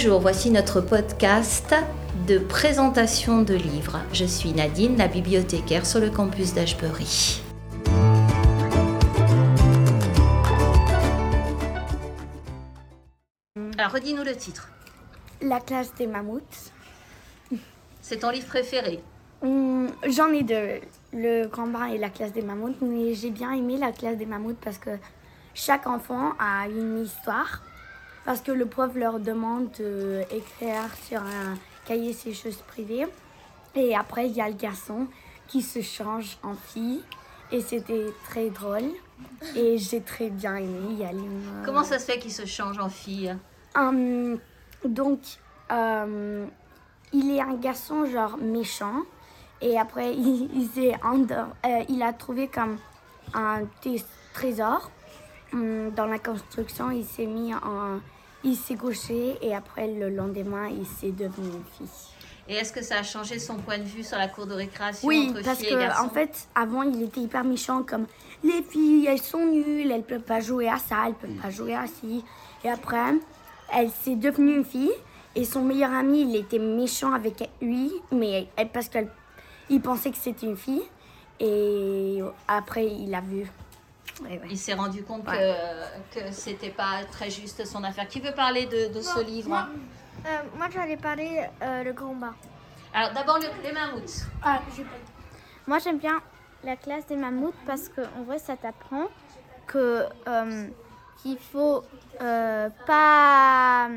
Bonjour, voici notre podcast de présentation de livres. Je suis Nadine, la bibliothécaire sur le campus d'Ashbury. Alors, redis-nous le titre. La classe des mammouths. C'est ton livre préféré? Hum, J'en ai deux, le grand bain et la classe des mammouths, mais j'ai bien aimé la classe des mammouths parce que chaque enfant a une histoire. Parce que le prof leur demande d'écrire sur un cahier ses choses privées. Et après, il y a le garçon qui se change en fille. Et c'était très drôle. Et j'ai très bien aimé y aller. Comment ça se fait qu'il se change en fille? Hum, donc, euh, il est un garçon genre méchant. Et après, il, il, euh, il a trouvé comme un trésor. Hum, dans la construction, il s'est mis en... Il s'est gauché et après, le lendemain, il s'est devenu une fille. Et est-ce que ça a changé son point de vue sur la cour de récréation Oui, entre parce filles et que en fait, avant, il était hyper méchant, comme les filles, elles sont nulles, elles peuvent pas jouer à ça, elles peuvent pas jouer à ci. Et après, elle s'est devenue une fille, et son meilleur ami, il était méchant avec lui, mais elle- parce qu'il pensait que c'était une fille. Et après, il a vu. Ouais. Il s'est rendu compte Ouais. que, que c'était pas très juste son affaire. Qui veut parler de, de ce livre? Euh, moi, j'allais parler euh, le grand bain. Alors d'abord le- les mammouths. Ah, Moi, j'aime bien la classe des mammouths parce que en vrai, ça t'apprend que euh, qu'il faut euh, pas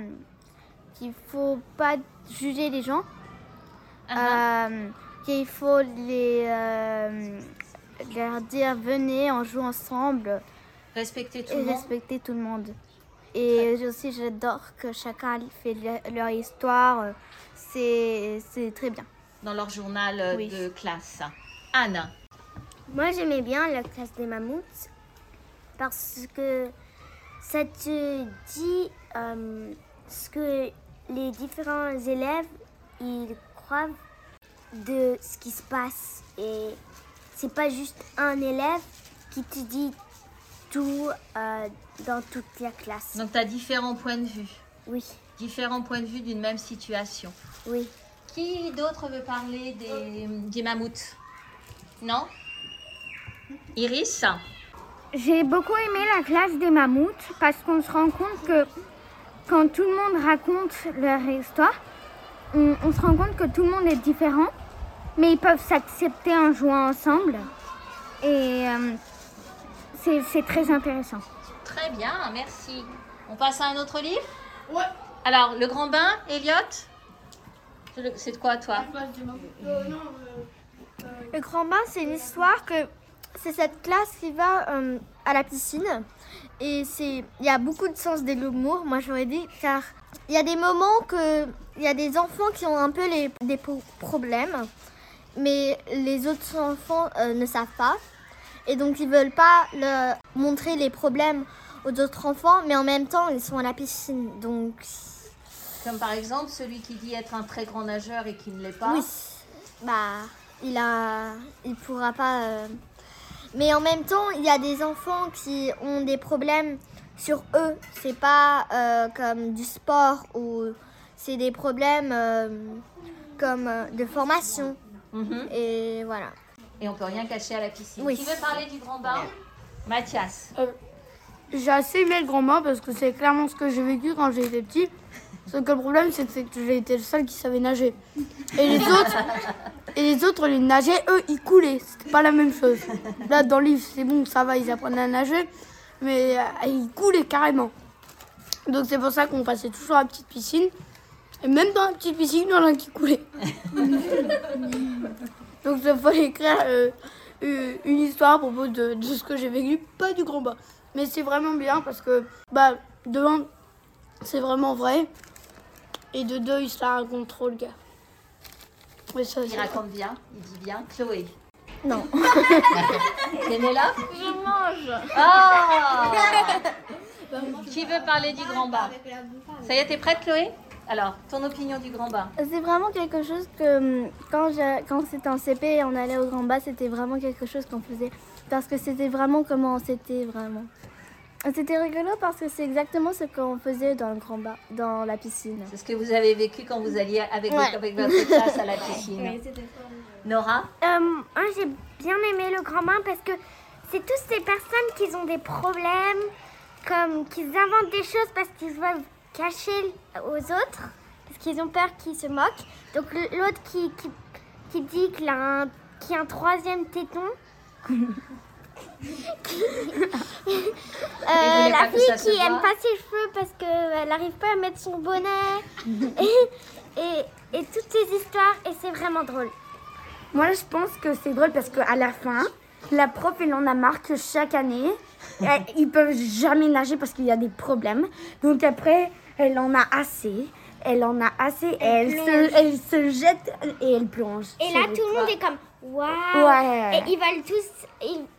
qu'il faut pas juger les gens, Ah, euh, qu'il faut les euh, leur dire venez, on joue ensemble Respecter tout et le monde. respecter tout le monde. Et aussi, j'adore que chacun fait le- leur histoire. C'est c'est très bien. Dans leur journal euh, Oui. de classe. Anne. Moi, j'aimais bien la classe des mammouths parce que ça te dit euh, ce que les différents élèves ils croient de ce qui se passe et c'est pas juste un élève qui te dit tout euh, dans toute la classe. Donc tu as différents points de vue. Oui, Différents points de vue d'une même situation. oui. Qui d'autre veut parler des, des mammouths? Non? Iris? J'ai beaucoup aimé la classe des mammouths parce qu'on se rend compte que quand tout le monde raconte leur histoire, on, on se rend compte que tout le monde est différent, mais ils peuvent s'accepter en jouant ensemble. Et euh, c'est c'est très intéressant. Très bien, merci. On passe à un autre livre? Ouais. Alors, Le Grand Bain, Elliot C'est de quoi, toi? Le grand bain, c'est une histoire que c'est cette classe qui va euh, à la piscine. Et c'est, il y a beaucoup de sens de l'humour, moi j'aurais dit, car il y a des moments que il y a des enfants qui ont un peu les, des problèmes, mais les autres enfants euh, ne savent pas. Et donc ils veulent pas montrer les problèmes aux autres enfants, mais en même temps ils sont à la piscine. Donc Comme par exemple celui qui dit être un très grand nageur et qui ne l'est pas. Oui, bah, il a, il pourra pas. euh, Mais en même temps, il y a des enfants qui ont des problèmes sur eux. C'est pas euh, comme du sport ou c'est des problèmes euh, comme de formation. Mhm. Et voilà. Et on peut rien cacher à la piscine. Oui. Qui veut parler du Grand Bain Mathias. J'ai assez aimé le grand bain parce que c'est clairement ce que j'ai vécu quand j'étais petit. Sauf que le problème, c'est que j'ai été le seul qui savait nager. Et les autres, et les autres, ils nageaient, eux, ils coulaient. C'était pas la même chose. Là, dans le livre, c'est bon, ça va, ils apprennent à nager. Mais euh, ils coulaient carrément. Donc c'est pour ça qu'on passait toujours à la petite piscine. Et même dans la petite piscine, il y en a qui coulaient. Donc il fallait écrire euh, une une histoire à propos de, de ce que j'ai vécu, pas du grand bain. Mais c'est vraiment bien parce que, bah, de un, c'est vraiment vrai. Et de deux, il se la raconte trop, le gars. Mais ça, Il raconte bien, il dit bien. Chloé. Non. Là Je mange. Ah Qui veut parler du Grand Bain Ça y est, t'es prête, Chloé? Alors, ton opinion du Grand Bain C'est vraiment quelque chose que hum, quand, je- quand c'était en CP et on allait au Grand Bas, c'était vraiment quelque chose qu'on faisait. Parce que c'était vraiment comment c'était vraiment. C'était rigolo parce que c'est exactement ce qu'on faisait dans le grand bain, dans la piscine. C'est ce que vous avez vécu quand vous alliez avec, Ouais. avec votre classe à la piscine. Nora? Euh, moi, j'ai bien aimé le grand bain parce que c'est tous ces personnes qui ont des problèmes, comme qu'ils inventent des choses parce qu'ils veulent cacher aux autres, parce qu'ils ont peur qu'ils se moquent. Donc l'autre qui, qui, qui dit qu'il a a un troisième téton. Euh, la fille qui aime pas ses cheveux parce qu'elle n'arrive pas à mettre son bonnet. et, et, et toutes ces histoires, et c'est vraiment drôle. Moi, je pense que c'est drôle parce qu'à la fin, la prof, elle en a marre que chaque année, ils peuvent jamais nager parce qu'il y a des problèmes. Donc après, elle en a assez. Elle en a assez et elle, se, elle se jette et elle plonge. Et là, tout le monde est comme waouh. Ouais. Et ils veulent tous,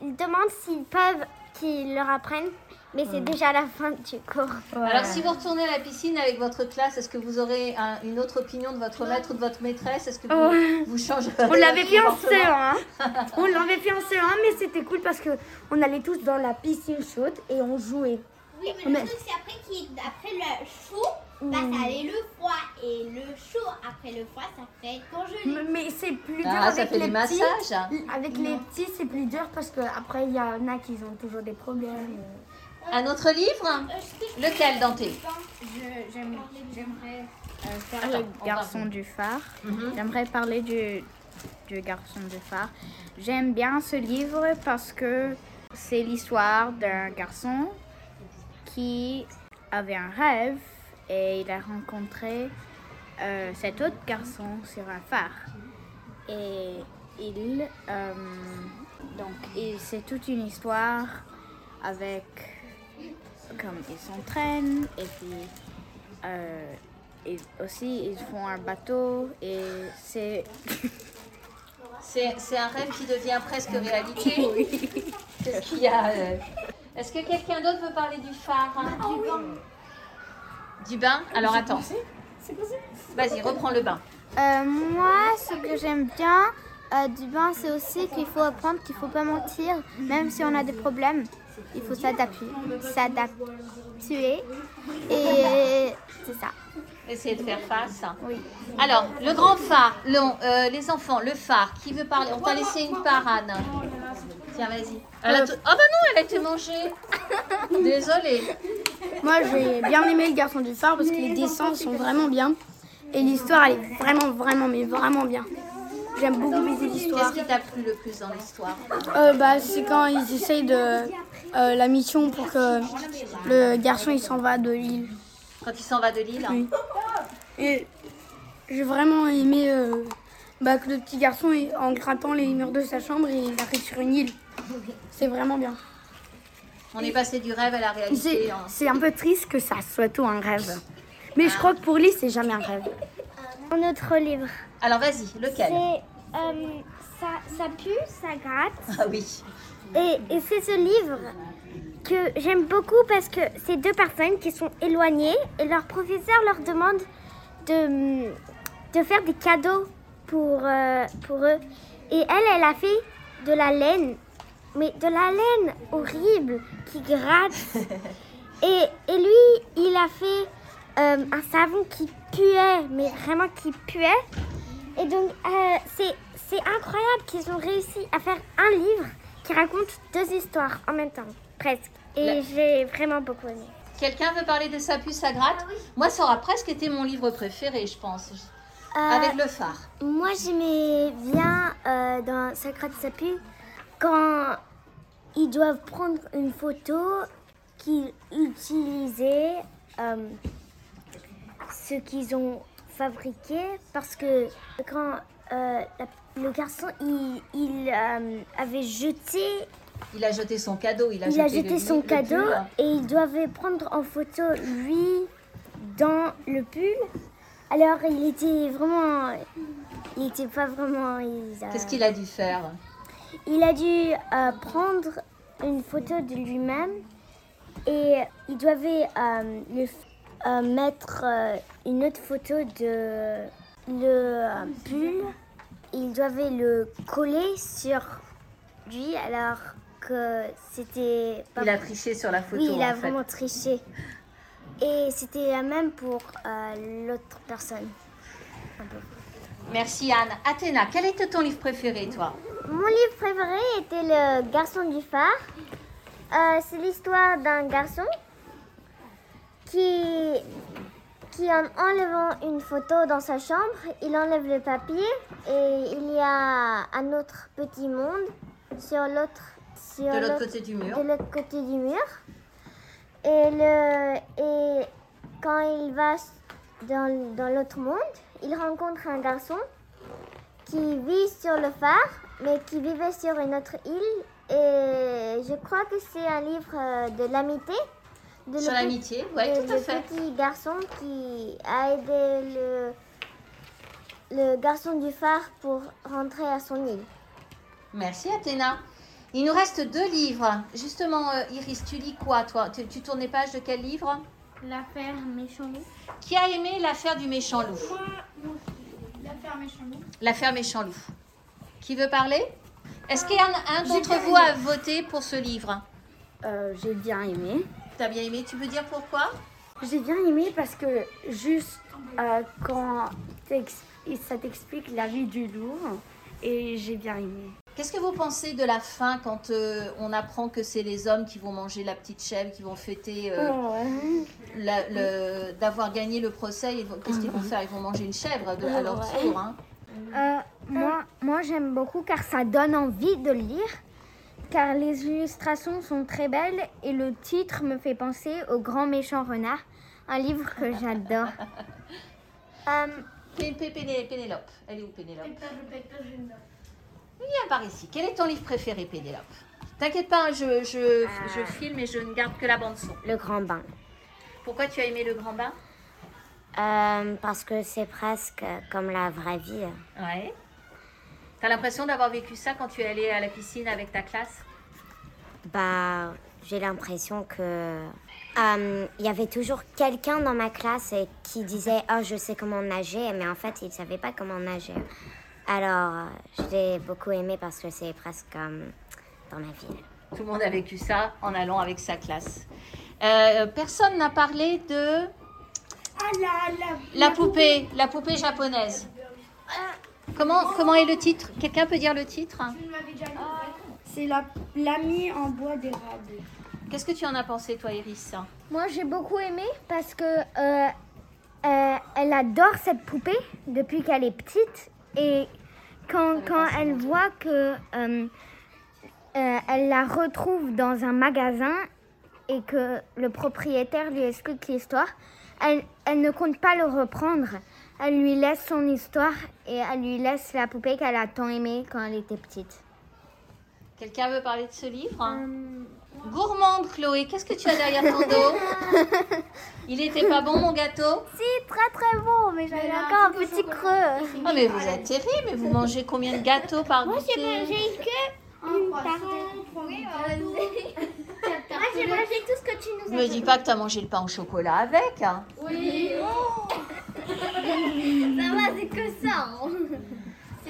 ils demandent s'ils peuvent qu'ils leur apprennent, mais c'est déjà la fin du cours. Alors, si vous retournez à la piscine avec votre classe, est-ce que vous aurez un- une autre opinion de votre maître ou de votre maîtresse? Est-ce que vous, vous changerez On l'avait fait en comportement? CE1. On l'avait fait en CE1, mais c'était cool parce que on allait tous dans la piscine chaude et on jouait. Oui, mais Mais- le truc, c'est après, après le chaud, bah, ça allait le froid. Et le chaud, après le froid, ça fait congelé. M- Mais c'est plus dur Ah, avec ça fait les des petits. massages. Avec les petits, c'est plus dur parce que après il y en a qui ont toujours des problèmes. Un autre livre Lequel, Dante J'aimerais euh, faire le on garçon du phare. Mhm. J'aimerais parler du, du garçon du phare. J'aime bien ce livre parce que c'est l'histoire d'un garçon qui avait un rêve et il a rencontré euh, cet autre garçon sur un phare. Et il, euh, donc, et c'est toute une histoire avec comme ils s'entraînent et puis euh, et aussi ils font un bateau et c'est C'est c'est un rêve qui devient presque réalité. Qu'est-ce qu'il y a euh Est-ce que quelqu'un d'autre veut parler du phare hein Du bain? Du bain? Alors attends. Vas-y, reprends le bain. Euh, moi, ce que j'aime bien euh, du bain, c'est aussi qu'il faut apprendre qu'il faut pas mentir, même si on a des problèmes. Il faut s'adapter, s'adapter. Et c'est ça. Essayez de faire face. Oui. Alors, le grand phare, le- euh, les enfants, le phare, qui veut parler? On t'a laissé une part, Anne. Tiens, vas-y. Elle a tout- Oh bah non, elle a été mangée. Désolée. Moi, j'ai bien aimé le garçon du phare parce que les dessins sont vraiment bien. Et l'histoire, elle est vraiment, vraiment, mais vraiment bien. J'aime beaucoup les Qu'est-ce histoires. qui t'a plu le plus dans l'histoire Euh, bah, c'est quand ils essayent de euh, la mission pour que le garçon il s'en va de l'île. Quand il s'en va de l'île Oui. Et j'ai vraiment aimé euh, bah, que le petit garçon, il- en grattant les murs de sa chambre, il arrive sur une île. C'est vraiment bien. On est passé du rêve à la C'est réalité. hein. c'est un peu triste que ça soit tout un rêve. Mais je crois que pour lui, c'est jamais un rêve. Un autre livre. Alors vas-y, lequel? C'est euh, ça, ça pue, ça gratte. Ah oui. Et, et c'est ce livre que j'aime beaucoup parce que c'est deux personnes qui sont éloignées et leur professeur leur demande de, de faire des cadeaux pour, euh, pour eux. Et elle, elle a fait de la laine, mais de la laine horrible qui gratte. Et, et lui, il a fait euh, un savon qui puait, mais vraiment qui puait. Et donc, euh, c'est, c'est incroyable qu'ils ont réussi à faire un livre qui raconte deux histoires en même temps, presque. Et La- j'ai vraiment beaucoup aimé. Quelqu'un veut parler de sa puce à gratte Moi, ça aura presque été mon livre préféré, je pense. Euh, Avec le phare. Moi, j'aimais bien euh, dans Sacrate Sapu quand ils doivent prendre une photo qu'ils utilisaient euh, ce qu'ils ont fabriqué parce que quand euh, la- le garçon il, il, euh, avait jeté Il a jeté son cadeau. Il a il a jeté, jeté le- son le cadeau pull. et il devait prendre en photo lui dans le pull. Alors il était vraiment, il était pas vraiment. A, Qu'est-ce qu'il a dû faire? Il a dû euh, prendre une photo de lui-même et il devait le euh, mettre euh, une autre photo de le euh, pull. Il devait le coller sur lui. Alors que c'était Il a triché sur la photo. Oui, il a en fait. vraiment triché. Et c'était la même pour euh, l'autre personne. Un peu. Merci Anne. Athéna, quel était ton livre préféré, toi? Mon livre préféré était Le garçon du phare. Euh, c'est l'histoire d'un garçon qui, qui, en enlevant une photo dans sa chambre, il enlève le papier et il y a un autre petit monde sur l'autre De l'autre côté du mur. de l'autre côté du mur. Et, le, et quand il va dans, dans l'autre monde, il rencontre un garçon qui vit sur le phare, mais qui vivait sur une autre île. Et je crois que c'est un livre euh, de l'amitié. De Sur le l'amitié, oui, tout à le fait. petit garçon qui a aidé le, le garçon du phare pour rentrer à son île. Merci Athéna. Il nous reste deux livres. Justement, euh, Iris, tu lis quoi, toi? Tu, tu tournes les pages de quel livre? L'affaire méchant loup. Qui a aimé l'affaire du méchant loup? L'affaire méchant loup. L'affaire méchant loup. Qui veut parler? Est-ce qu'il y a un d'entre vous a voté pour ce livre? Euh, j'ai bien aimé. T'as bien aimé Tu peux dire pourquoi? J'ai bien aimé parce que juste euh, quand ça t'explique la vie du loup et j'ai bien aimé. Qu'est-ce que vous pensez de la fin quand euh, on apprend que c'est les hommes qui vont manger la petite chèvre, qui vont fêter euh, le- d'avoir gagné le procès Qu'est-ce qu'ils vont faire? Ils vont manger une chèvre de- à leur tour. hein? Moi, moi j'aime beaucoup car ça donne envie de lire. Car les illustrations sont très belles et le titre me fait penser au grand méchant renard, un livre que j'adore. Péné- Pénélope. Elle est où Pénélope? Viens par ici. Quel est ton livre préféré, Pénélope? T'inquiète pas, je, je, je filme et je ne garde que la bande-son. Le grand bain. Pourquoi tu as aimé le grand bain? Euh, parce que c'est presque comme la vraie vie. Ouais. T'as l'impression d'avoir vécu ça quand tu es allée à la piscine avec ta classe? Bah, j'ai l'impression que euh, il y avait toujours quelqu'un dans ma classe qui disait oh je sais comment nager, mais en fait il savait pas comment nager. Alors je l'ai beaucoup aimé parce que c'est presque comme dans ma ville. Tout le monde a vécu ça en allant avec sa classe. Euh, personne n'a parlé de la, poupée, la poupée japonaise. Comment, comment est le titre? Quelqu'un peut dire le titre? C'est la- l'ami en bois d'érable. Qu'est-ce que tu en as pensé, toi, Iris? Moi j'ai beaucoup aimé parce que euh, euh, elle adore cette poupée depuis qu'elle est petite et quand, quand elle voit que euh, euh, elle la retrouve dans un magasin et que le propriétaire lui explique l'histoire, elle, elle ne compte pas le reprendre. Elle lui laisse son histoire et elle lui laisse la poupée qu'elle a tant aimée quand elle était petite. Quelqu'un veut parler de ce livre? Gourmande, Chloé, qu'est-ce que tu as derrière ton dos? Il était pas bon, mon gâteau? Si très très bon, mais j'avais encore un petit creux. Ah, mais vous êtes terrible, mais vous mangez combien de gâteaux par goûter Moi j'ai mangé tout ce que tu nous Me dis pas que tu as mangé le pain au chocolat avec. hein. Ça va, c'est que ça.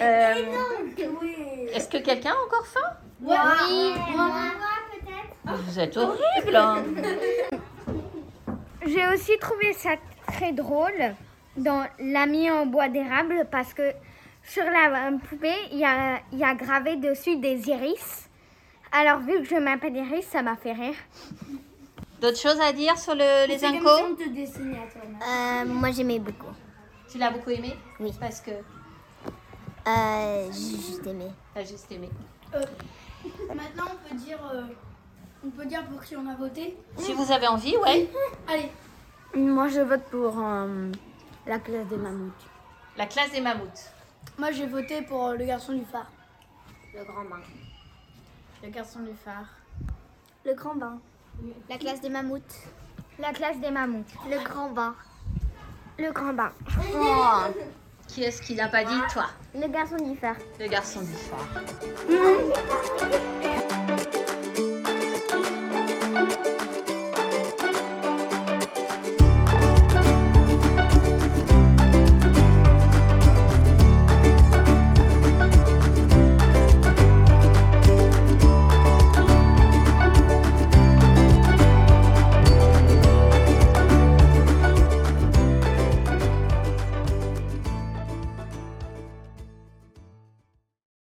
Euh, Est-ce que quelqu'un a encore faim? Oui. Moi peut-être. Vous êtes horrible. hein. J'ai aussi trouvé ça très drôle dans l'ami en bois d'érable parce que sur la euh, poupée, il y a, il y a gravé dessus des iris. Alors vu que je m'appelle Iris, ça m'a fait rire. D'autres choses à dire sur le- les incos de dessiner à toi. Euh, moi j'aimais beaucoup. Tu l'as beaucoup aimé Oui. Parce que Euh, j'ai juste aimé. t'as juste aimé. Maintenant, on peut dire, euh, on peut dire pour qui on a voté. Si vous avez envie, ouais. Allez, Moi, je vote pour euh, la classe des mammouths. La classe des mammouths. moi j'ai voté pour euh, le garçon du phare. Le grand bain. Le garçon du phare. Le grand bain. La classe des mammouths. La classe des mammouths. Le grand bain. Le grand bain. Qui est-ce qui n'a pas dit Toi? Le garçon du phare. Le garçon du phare.